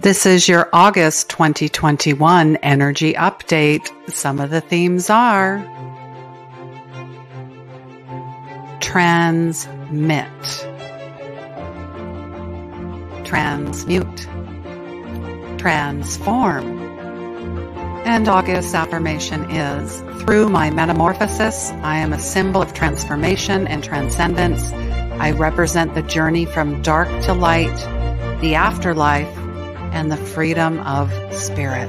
This is your August 2021 energy update. Some of the themes are transmit, transmute, transform. And August's affirmation is Through my metamorphosis, I am a symbol of transformation and transcendence. I represent the journey from dark to light, the afterlife, and the freedom of spirit.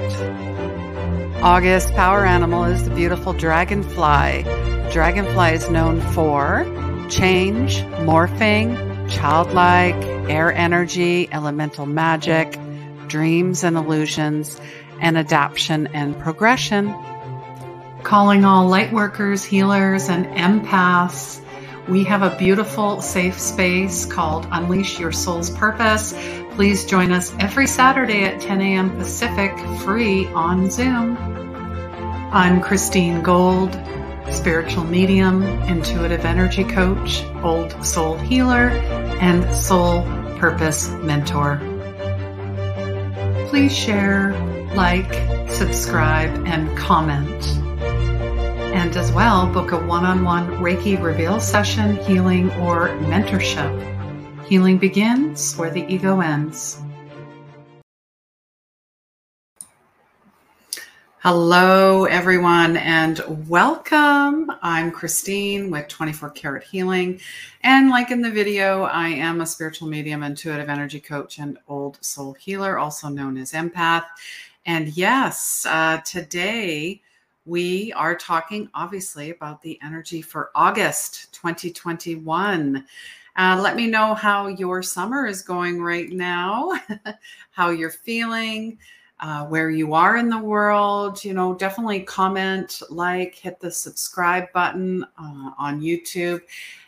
August power animal is the beautiful dragonfly. Dragonfly is known for change, morphing, childlike, air energy, elemental magic, dreams and illusions, and adaptation and progression. Calling all light workers, healers, and empaths. We have a beautiful, safe space called Unleash Your Soul's Purpose. Please join us every Saturday at 10 a.m. Pacific, free on Zoom. I'm Christine Gold, spiritual medium, intuitive energy coach, old soul healer, and soul purpose mentor. Please share, like, subscribe, and comment. And as well, book a one on one Reiki reveal session, healing, or mentorship. Healing begins where the ego ends. Hello, everyone, and welcome. I'm Christine with 24 Karat Healing. And like in the video, I am a spiritual medium, intuitive energy coach, and old soul healer, also known as empath. And yes, uh, today we are talking obviously about the energy for August 2021. Uh, let me know how your summer is going right now, how you're feeling uh, where you are in the world. You know, definitely comment, like, hit the subscribe button uh, on YouTube,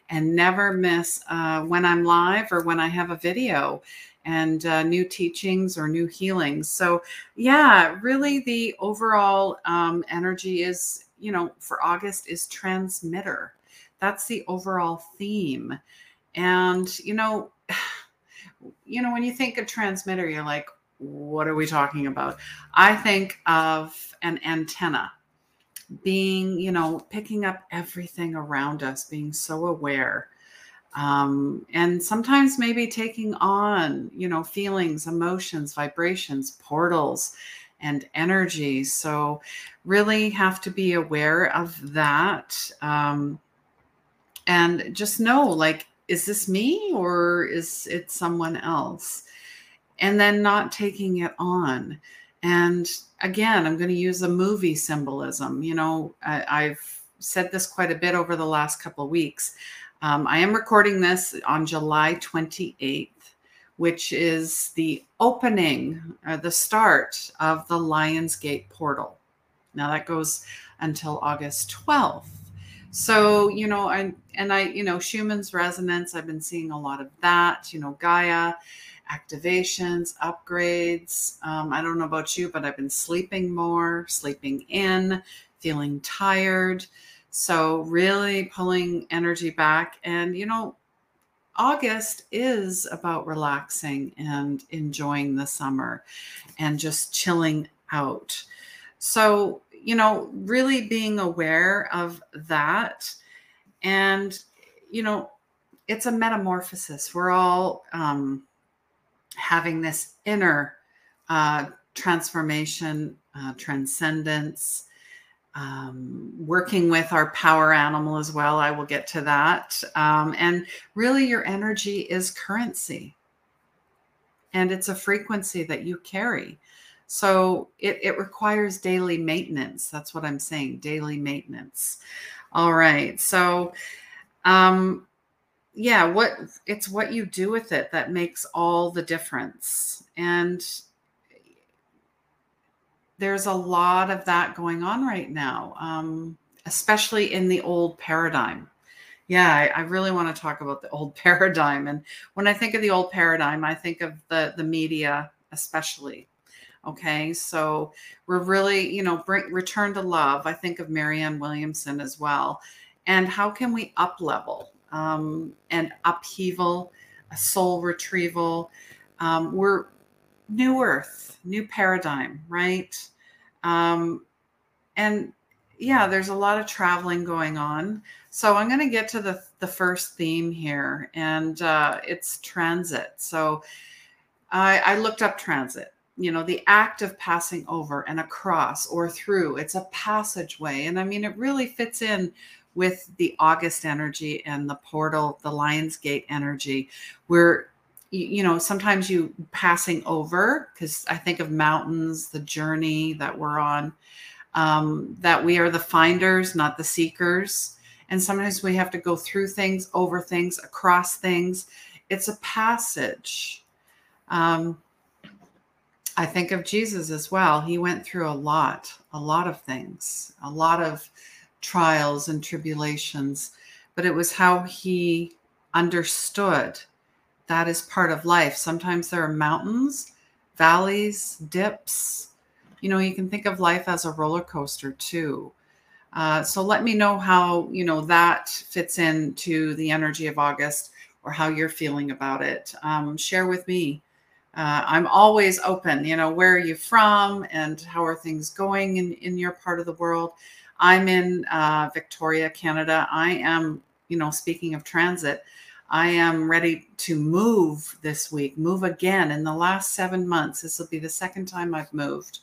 and never miss uh, when I'm live or when I have a video and uh, new teachings or new healings. So, yeah, really the overall um, energy is, you know, for August is transmitter. That's the overall theme. And, you know, you know, when you think of transmitter, you're like, what are we talking about? I think of an antenna being, you know, picking up everything around us, being so aware. Um, and sometimes maybe taking on, you know, feelings, emotions, vibrations, portals, and energy. So, really have to be aware of that. Um, and just know, like, is this me or is it someone else? and then not taking it on. And again, I'm going to use a movie symbolism. You know, I, have said this quite a bit over the last couple of weeks. Um, I am recording this on July 28th, which is the opening, or uh, the start of the Lionsgate portal. Now that goes until August 12th. So, you know, I, and I, you know, Schumann's resonance, I've been seeing a lot of that, you know, Gaia activations, upgrades. Um, I don't know about you, but I've been sleeping more, sleeping in, feeling tired. So, really pulling energy back. And, you know, August is about relaxing and enjoying the summer and just chilling out. So, you know, really being aware of that. And, you know, it's a metamorphosis. We're all um, having this inner uh, transformation, uh, transcendence, um, working with our power animal as well. I will get to that. Um, and really, your energy is currency, and it's a frequency that you carry. So it, it requires daily maintenance. That's what I'm saying daily maintenance. All right. So, um, yeah what it's what you do with it that makes all the difference and there's a lot of that going on right now um, especially in the old paradigm yeah I, I, really want to talk about the old paradigm and when i think of the old paradigm i think of the the media especially okay so we're really you know bring return to love i think of marianne williamson as well and how can we up level um, and upheaval, a soul retrieval. Um, we're new earth, new paradigm, right? Um, and yeah, there's a lot of traveling going on. So I'm going to get to the the first theme here, and uh, it's transit. So I, I looked up transit. You know, the act of passing over and across or through. It's a passageway, and I mean, it really fits in with the August energy and the portal, the lion's gate energy, where you know sometimes you passing over because I think of mountains, the journey that we're on um, that we are the finders, not the seekers. And sometimes we have to go through things, over things, across things. It's a passage. Um, I think of Jesus as well. He went through a lot, a lot of things, a lot of trials and tribulations, but it was how he understood that is part of life. Sometimes there are mountains, valleys, dips, you know, you can think of life as a roller coaster too. Uh, so let me know how, you know, that fits into the energy of August or how you're feeling about it. Um, share with me. Uh, I'm always open, you know, where are you from and how are things going in, in your part of the world? I'm in uh, Victoria, Canada. I am, you know, speaking of transit, I am ready to move this week, move again. In the last seven months, this will be the second time I've moved.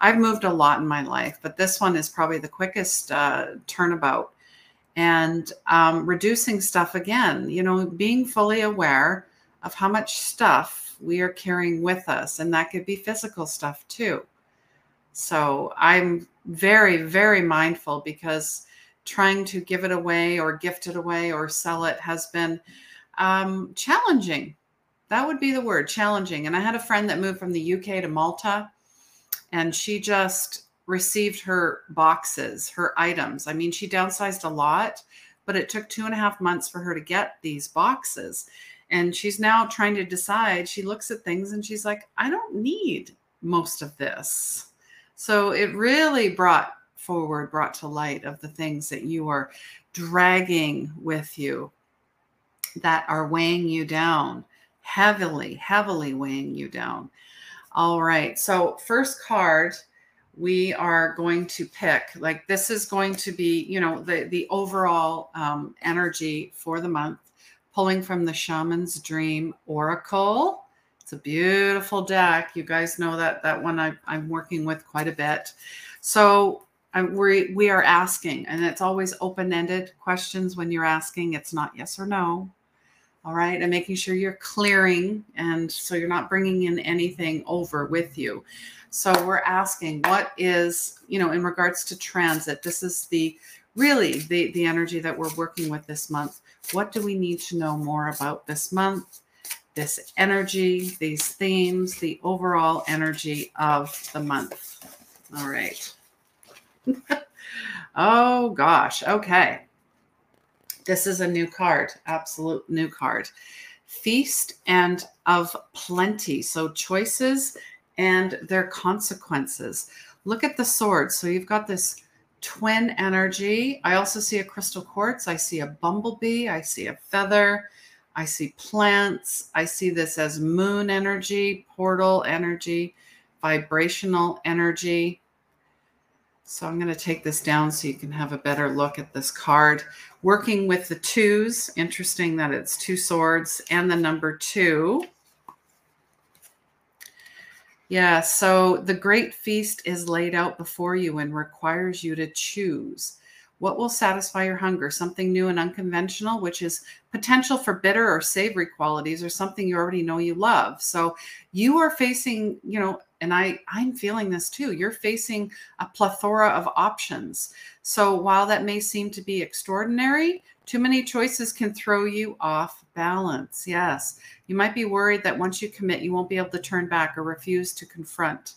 I've moved a lot in my life, but this one is probably the quickest uh, turnabout. And um, reducing stuff again, you know, being fully aware of how much stuff we are carrying with us. And that could be physical stuff too. So I'm very, very mindful because trying to give it away or gift it away or sell it has been um, challenging. That would be the word challenging. And I had a friend that moved from the UK to Malta and she just received her boxes, her items. I mean, she downsized a lot, but it took two and a half months for her to get these boxes. And she's now trying to decide. She looks at things and she's like, I don't need most of this. So it really brought forward, brought to light of the things that you are dragging with you that are weighing you down, heavily, heavily weighing you down. All right. So, first card we are going to pick like this is going to be you know the the overall um, energy for the month pulling from the shaman's dream oracle. It's a beautiful deck. You guys know that that one I, i'm working with quite a bit. So I'm, we we are asking and it's always open-ended questions when you're asking. It's not yes or no. All right? And making sure you're clearing and so you're not bringing in anything over with you. So we're asking what is you know in regards to transit this is the really the the energy that we're working with this month what do we need to know more about this month this energy these themes the overall energy of the month all right oh gosh okay this is a new card, absolute new card. Feast and of plenty. So choices and their consequences. Look at the sword. So you've got this twin energy. I also see a crystal quartz. I see a bumblebee. I see a feather. I see plants. I see this as moon energy, portal energy, vibrational energy. So I'm going to take this down so you can have a better look at this card. Working with the twos, interesting that it's two swords and the number two. Yeah, so the great feast is laid out before you and requires you to choose. What will satisfy your hunger? Something new and unconventional, which is potential for bitter or savory qualities, or something you already know you love. So you are facing, you know, and I I'm feeling this too. You're facing a plethora of options. So while that may seem to be extraordinary, too many choices can throw you off balance. Yes, you might be worried that once you commit, you won't be able to turn back or refuse to confront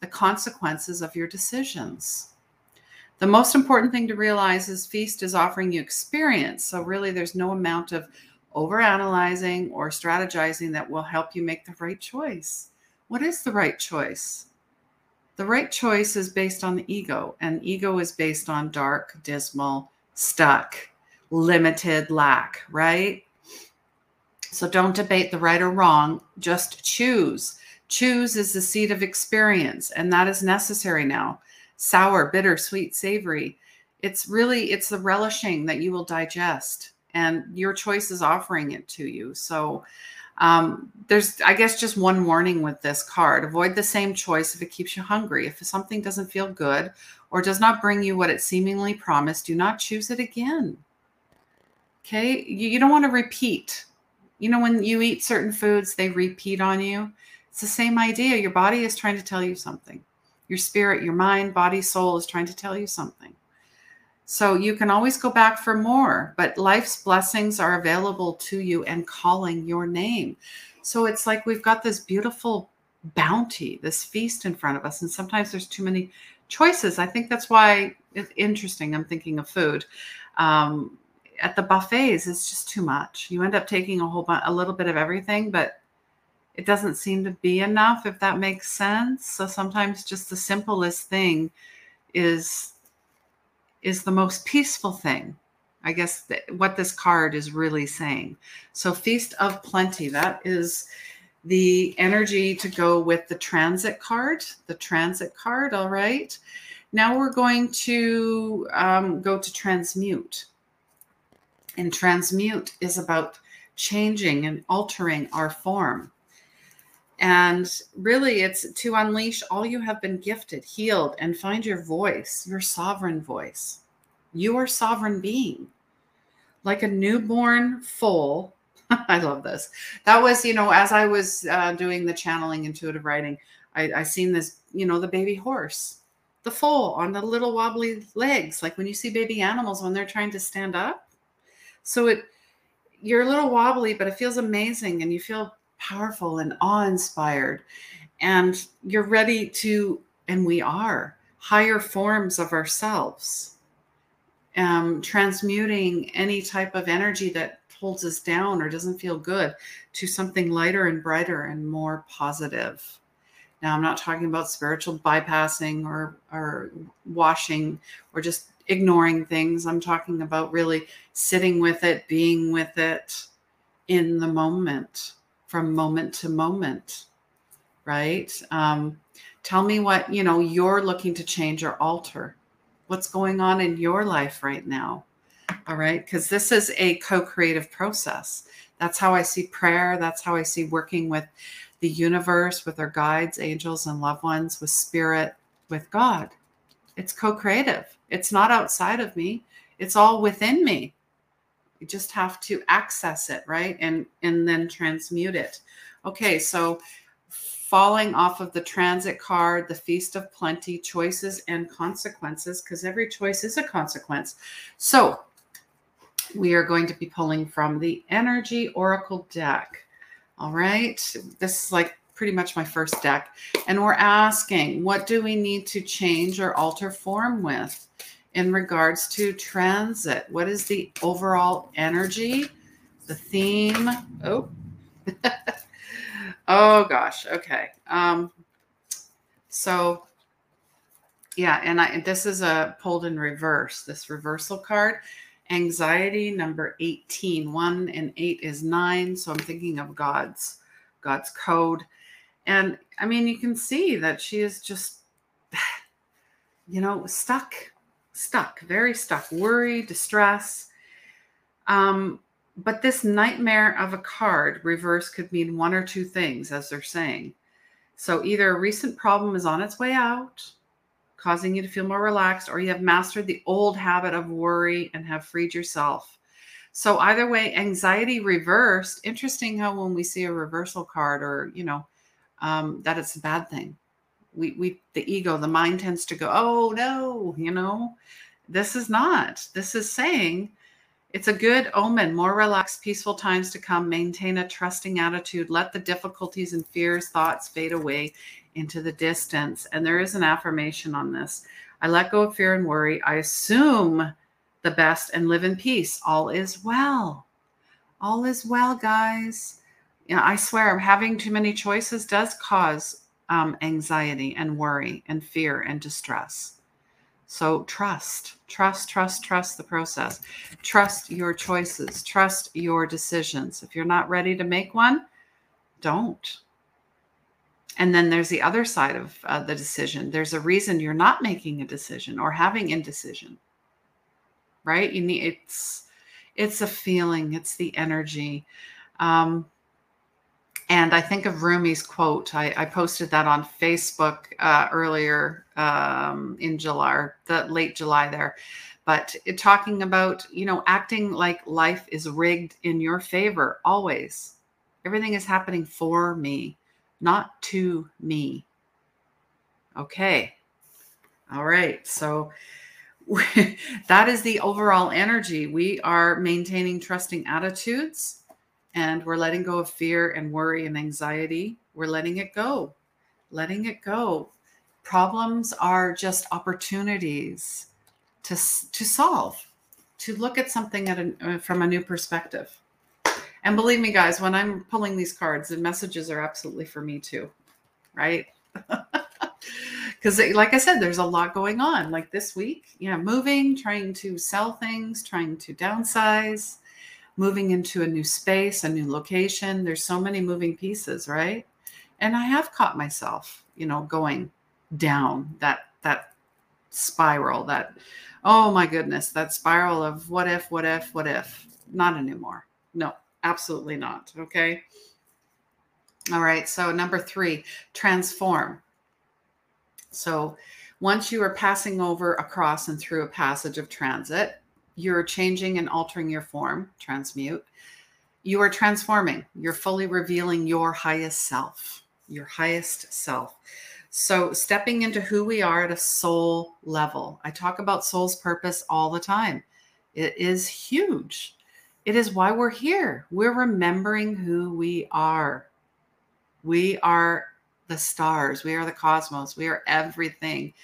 the consequences of your decisions. The most important thing to realize is Feast is offering you experience. So, really, there's no amount of overanalyzing or strategizing that will help you make the right choice. What is the right choice? The right choice is based on the ego, and ego is based on dark, dismal, stuck, limited, lack, right? So don't debate the right or wrong, just choose. Choose is the seed of experience, and that is necessary now. Sour, bitter, sweet, savory. It's really it's the relishing that you will digest, and your choice is offering it to you. So um, there's, I guess, just one warning with this card. Avoid the same choice if it keeps you hungry. If something doesn't feel good or does not bring you what it seemingly promised, do not choose it again. Okay. You, you don't want to repeat. You know, when you eat certain foods, they repeat on you. It's the same idea. Your body is trying to tell you something. Your spirit, your mind, body, soul is trying to tell you something. So you can always go back for more, but life's blessings are available to you and calling your name. So it's like we've got this beautiful bounty, this feast in front of us. And sometimes there's too many choices. I think that's why it's interesting. I'm thinking of food. Um, at the buffets, it's just too much. You end up taking a whole bunch, a little bit of everything, but it doesn't seem to be enough, if that makes sense. So sometimes just the simplest thing is is the most peaceful thing. I guess th- what this card is really saying. So, Feast of Plenty, that is the energy to go with the transit card, the transit card. All right. Now we're going to um, go to transmute. And transmute is about changing and altering our form. And really, it's to unleash all you have been gifted, healed, and find your voice, your sovereign voice, your sovereign being. Like a newborn foal. I love this. That was, you know, as I was uh, doing the channeling intuitive writing, I, I seen this, you know, the baby horse, the foal on the little wobbly legs, like when you see baby animals when they're trying to stand up. So it, you're a little wobbly, but it feels amazing and you feel powerful and awe inspired. And you're ready to, and we are, higher forms of ourselves, um, transmuting any type of energy that holds us down or doesn't feel good to something lighter and brighter and more positive. Now, I'm not talking about spiritual bypassing or, or washing or just ignoring things. I'm talking about really sitting with it, being with it in the moment from moment to moment, right? Um, tell me what you know you're looking to change or alter. What's going on in your life right now? All right, because this is a co-creative process. That's how I see prayer. That's how I see working with the universe, with our guides, angels, and loved ones, with spirit, with God. It's co-creative. It's not outside of me. It's all within me. You just have to access it, right? And and then transmute it. Okay, so falling off of the transit card, the feast of plenty, choices and consequences, because every choice is a consequence. So we are going to be pulling from the energy oracle deck. All right. This is like pretty much my first deck. And we're asking, what do we need to change or alter form with? in regards to transit. What is the overall energy? The theme? Oh, oh gosh. Okay. Um, so yeah, and I this is a pulled in reverse. This reversal card, anxiety number 18. One and eight is nine. So I'm thinking of God's God's code. And I mean, you can see that she is just, you know, stuck stuck, very stuck, worry, distress. Um, but this nightmare of a card reverse could mean one or two things, as they're saying. So either a recent problem is on its way out, causing you to feel more relaxed, or you have mastered the old habit of worry and have freed yourself. So either way, anxiety reversed. Interesting how when we see a reversal card, or you know, um, that it's a bad thing. We we the ego the mind tends to go oh no you know? This is not. This is saying it's a good omen more relaxed peaceful times to come. Maintain a trusting attitude. Let the difficulties and fears thoughts fade away into the distance. And there is an affirmation on this. I let go of fear and worry. I assume the best and live in peace. All is well. All is well guys you know, i swear having too many choices does cause um, anxiety and worry and fear and distress. So trust, trust, trust, trust the process. Trust your choices. Trust your decisions. If you're not ready to make one, don't. And then there's the other side of uh, the decision. There's a reason you're not making a decision or having indecision. Right? You need it's it's a feeling, it's the energy. Um, and I think of Rumi's quote. I, I posted that on Facebook uh, earlier um, in July, the late July there. But it, talking about, you know, acting like life is rigged in your favor always. Everything is happening for me, not to me. Okay. All right. So that is the overall energy. We are maintaining trusting attitudes and we're letting go of fear and worry and anxiety. We're letting it go, letting it go. Problems are just opportunities to, to solve, to look at something at a, uh, from a new perspective. And believe me, guys, when I'm pulling these cards, the messages are absolutely for me too, right? Because, like I said, there's a lot going on. Like this week, yeah, moving, trying to sell things, trying to downsize, moving into a new space, a new location. There's so many moving pieces, right? And I have caught myself, you know, going down that that spiral, that oh my goodness, that spiral of what if, what if, what if. Not anymore. No, absolutely not. Okay. All right. So number three, transform. So once you are passing over across and through a passage of transit, you're changing and altering your form, transmute. You are transforming. You're fully revealing your highest self, your highest self. So, stepping into who we are at a soul level. I talk about soul's purpose all the time. It is huge. It is why we're here. We're remembering who we are. We are the stars, we are the cosmos, we are everything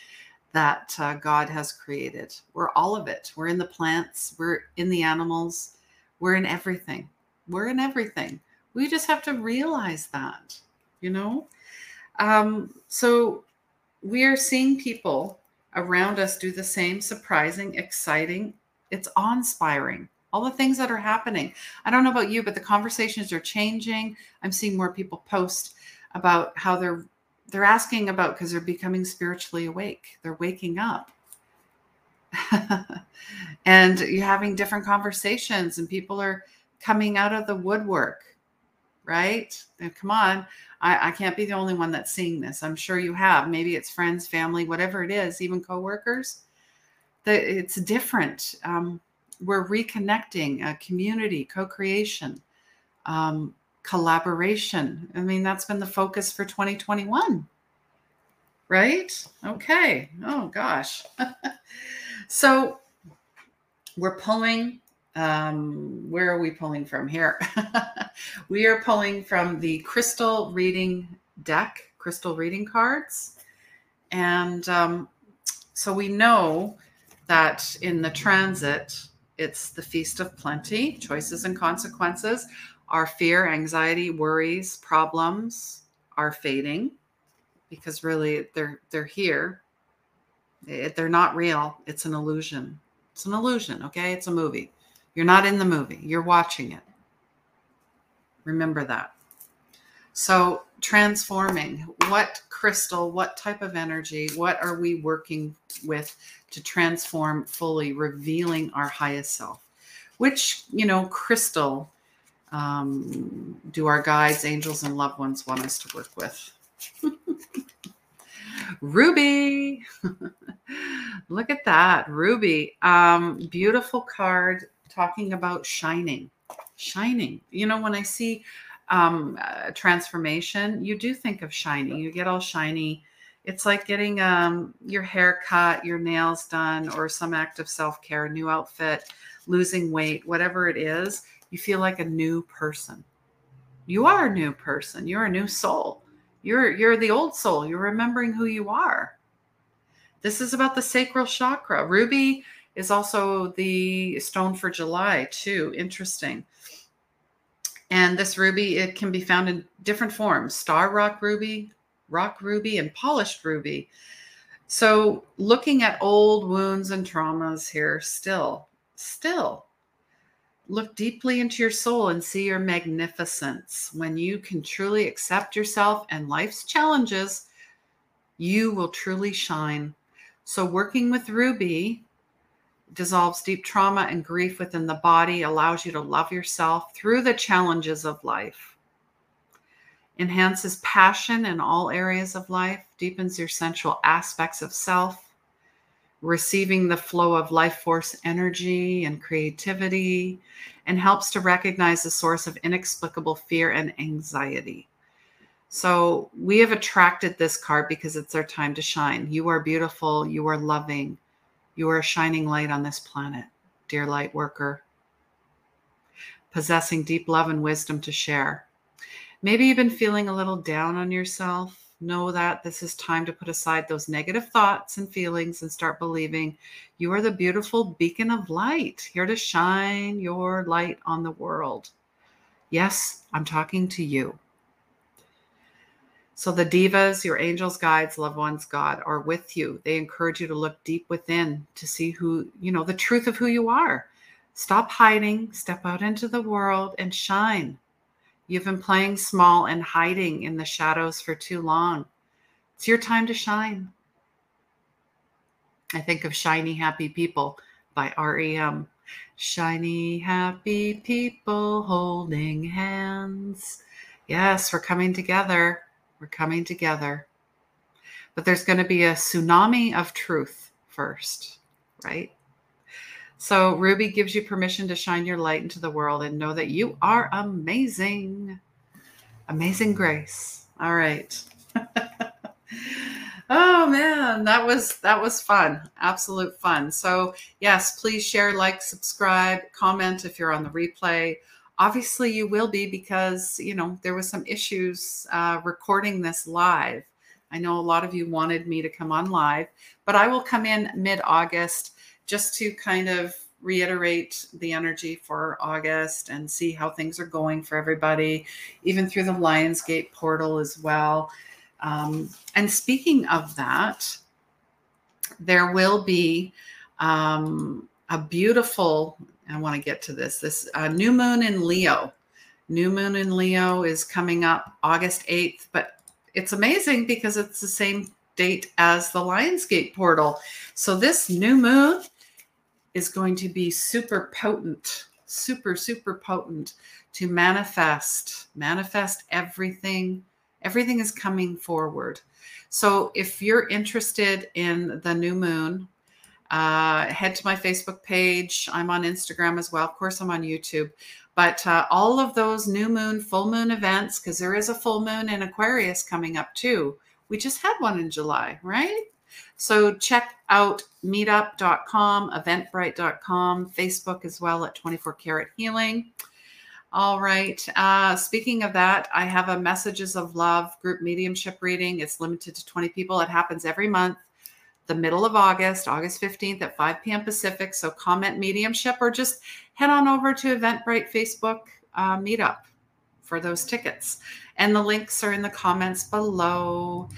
that uh, God has created. We're all of it. We're in the plants, we're in the animals, we're in everything. We're in everything. We just have to realize that, you know? Um, so we are seeing people around us do the same surprising, exciting, it's awe inspiring. All the things that are happening. I don't know about you, but the conversations are changing. I'm seeing more people post about how they're they're asking about because they're becoming spiritually awake. They're waking up. and you're having different conversations and people are coming out of the woodwork, right? And come on, I, I can't be the only one that's seeing this. I'm sure you have. Maybe it's friends, family, whatever it is, even coworkers. That it's different. Um, we're reconnecting, a community, co-creation. Um, collaboration. I mean, that's been the focus for 2021. Right? Okay. Oh, gosh. so we're pulling. Um, where are we pulling from here? we are pulling from the crystal reading deck, crystal reading cards. And um, so we know that in the transit, it's the Feast of Plenty, choices and consequences. Our fear, anxiety, worries, problems are fading because really they're they're here. They're not real. It's an illusion. It's an illusion, okay? It's a movie. You're not in the movie. You're watching it. Remember that. So, transforming what crystal, what type of energy, what are we working with to transform fully, revealing our highest self? Which, you know, crystal um, do our guides, angels, and loved ones want us to work with? Ruby. Look at that. Ruby. Um, beautiful card talking about shining. Shining. You know, when I see um, uh, transformation, you do think of shining. You get all shiny. It's like getting um, your hair cut, your nails done, or some act of self care, new outfit, losing weight, whatever it is you feel like a new person. You are a new person. You're a new soul. You're you're the old soul. You're remembering who you are. This is about the sacral chakra. Ruby is also the stone for July, too. Interesting. And this ruby, it can be found in different forms star rock ruby, rock ruby, and polished ruby. So, looking at old wounds and traumas here, still, still, look deeply into your soul and see your magnificence. When you can truly accept yourself and life's challenges, you will truly shine. So, working with Ruby dissolves deep trauma and grief within the body, allows you to love yourself through the challenges of life, enhances passion in all areas of life, deepens your central aspects of self, receiving the flow of life force energy and creativity, and helps to recognize the source of inexplicable fear and anxiety. So, we have attracted this card because it's our time to shine. You are beautiful, you are loving, you are a shining light on this planet, dear light worker, possessing deep love and wisdom to share. Maybe you've been feeling a little down on yourself. Know that this is time to put aside those negative thoughts and feelings and start believing you are the beautiful beacon of light, here to shine your light on the world. Yes, I'm talking to you. So the divas, your angels, guides, loved ones, God are with you. They encourage you to look deep within to see who, you know, the truth of who you are. Stop hiding, step out into the world and shine. You've been playing small and hiding in the shadows for too long. It's your time to shine. I think of Shiny Happy People by REM. Shiny happy people holding hands. Yes, we're coming together. We're coming together. But there's going to be a tsunami of truth first, right? So, Ruby gives you permission to shine your light into the world and know that you are amazing. Amazing grace. All right. oh man, that was that was fun. Absolute fun. So, yes, please share, like, subscribe, comment if you're on the replay obviously you will be because you know there was some issues uh, recording this live i know a lot of you wanted me to come on live but i will come in mid-august just to kind of reiterate the energy for august and see how things are going for everybody even through the lionsgate portal as well um, and speaking of that there will be um, a beautiful I want to get to this. This uh, new moon in Leo. New moon in Leo is coming up August 8th, but it's amazing because it's the same date as the Lionsgate portal. So this new moon is going to be super potent, super, super potent to manifest, manifest everything. Everything is coming forward. So if you're interested in the new moon, uh, head to my Facebook page. I'm on Instagram as well. Of course, I'm on YouTube. But uh, all of those new moon, full moon events, because there is a full moon in Aquarius coming up too. We just had one in July, right? So check out meetup.com, eventbrite.com, Facebook as well at 24 Karat Healing. All right. Uh, speaking of that, I have a Messages of Love group mediumship reading. It's limited to 20 people. It happens every month the middle of August, August 15th at 5 p.m. Pacific. So comment mediumship or just head on over to Eventbrite Facebook uh, meetup for those tickets. And the links are in the comments below.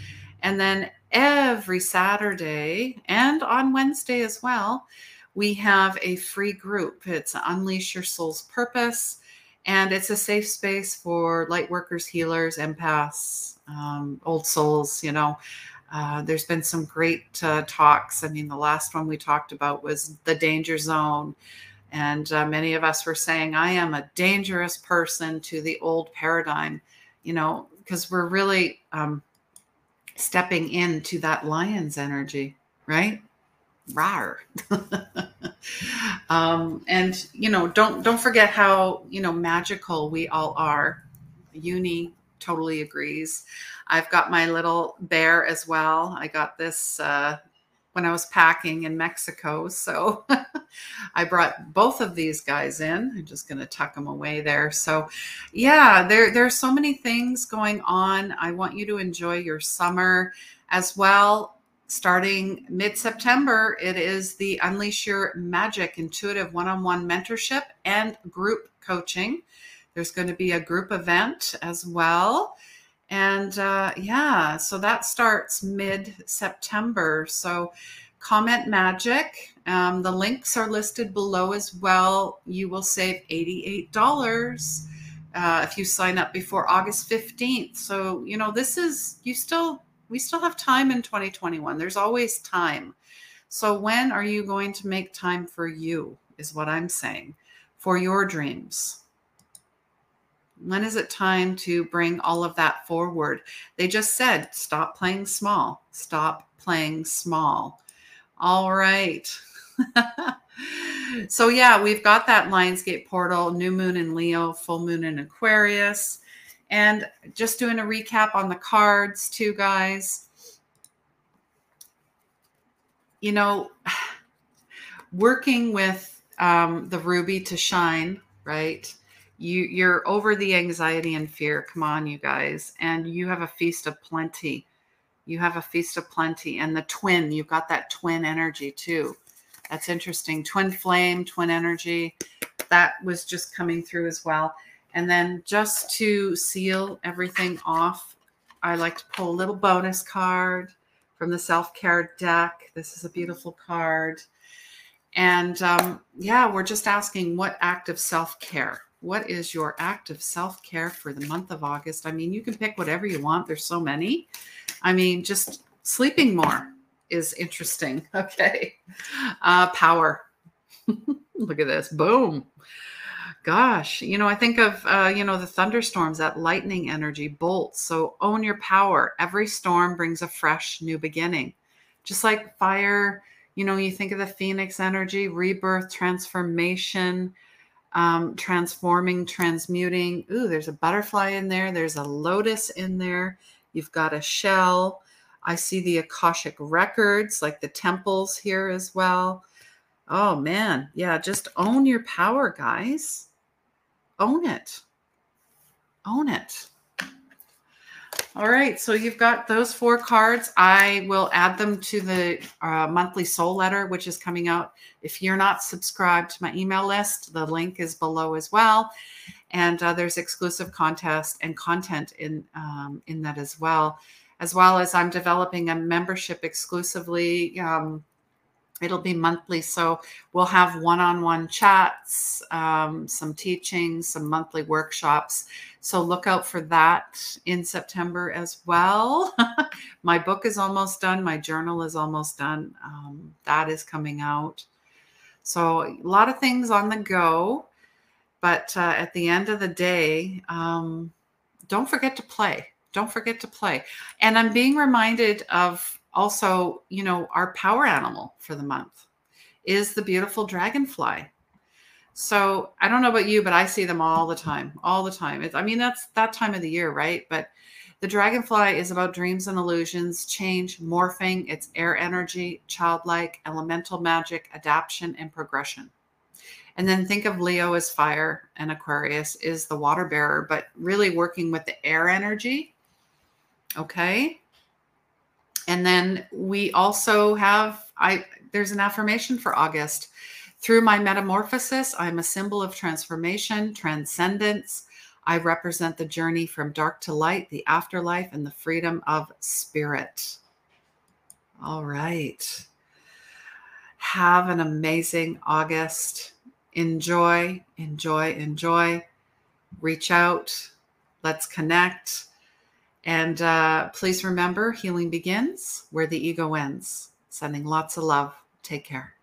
And then every Saturday and on Wednesday as well, we have a free group. It's Unleash Your Soul's Purpose. And it's a safe space for light workers, healers, empaths, um, old souls, you know, uh, there's been some great uh, talks. I mean, the last one we talked about was the danger zone. And uh, many of us were saying, I am a dangerous person to the old paradigm, you know, because we're really um, stepping into that lion's energy, right? Rar. um, and you know, don't don't forget how you know magical we all are. Uni totally agrees. I've got my little bear as well. I got this uh, when I was packing in Mexico. So I brought both of these guys in. I'm just going to tuck them away there. So yeah, there there's so many things going on. I want you to enjoy your summer as well. Starting mid September, it is the Unleash Your Magic Intuitive One on One Mentorship and Group Coaching. There's going to be a group event as well. And uh, yeah, so that starts mid September. So comment magic Um, the links are listed below as well. You will save $88 uh, if you sign up before August 15th. So, you know, this is, you still, we still have time in 2021. There's always time. So, when are you going to make time for you? Is what I'm saying for your dreams. When is it time to bring all of that forward? They just said, stop playing small. Stop playing small. All right. so, yeah, we've got that Lionsgate portal, new moon in Leo, full moon in Aquarius. And just doing a recap on the cards, too, guys. You know, working with um, the ruby to shine, right? You you're over the anxiety and fear. Come on, you guys, and you have a feast of plenty. You have a feast of plenty, and the twin. You've got that twin energy too. That's interesting. Twin flame, twin energy. That was just coming through as well. And then just to seal everything off, I like to pull a little bonus card from the self care deck. This is a beautiful card. And um, yeah, we're just asking what act of self care? What is your act of self care for the month of August? I mean, you can pick whatever you want, there's so many. I mean, just sleeping more is interesting. Okay. Uh, power. Look at this. Boom. Gosh, you know, I think of, uh, you know, the thunderstorms, that lightning energy, bolts. So own your power. Every storm brings a fresh new beginning. Just like fire you know, you think of the phoenix energy, rebirth, transformation, um, transforming, transmuting. Ooh, there's a butterfly in there. There's a lotus in there. You've got a shell. I see the Akashic records, like the temples here as well. Oh man, yeah, just own your power, guys. Own it. Own it. All right, so you've got those four cards. I will add them to the uh, monthly soul letter, which is coming out. If you're not subscribed to my email list, the link is below as well. And uh, there's exclusive contest and content in um, in that as well, as well as I'm developing a membership exclusively. Um, it'll be monthly, so we'll have one-on-one chats, um, some teaching, some monthly workshops so look out for that in September as well. my book is almost done. My journal is almost done. Um, that is coming out. So a lot of things on the go. But uh, at the end of the day, um, don't forget to play. Don't forget to play. And I'm being reminded of also, you know, our power animal for the month is the beautiful dragonfly. So I don't know about you, but I see them all the time, all the time. It's, I mean, that's that time of the year, right? But the dragonfly is about dreams and illusions, change, morphing, it's air energy, childlike, elemental magic, adaptation, and progression. And then think of Leo as fire and Aquarius is the water bearer, but really working with the air energy. Okay. And then we also have I there's an affirmation for August. Through my metamorphosis, I'm a symbol of transformation, transcendence. I represent the journey from dark to light, the afterlife, and the freedom of spirit. All right. Have an amazing August. Enjoy, enjoy, enjoy. Reach out. Let's connect. And uh, please remember healing begins where the ego ends. Sending lots of love. Take care.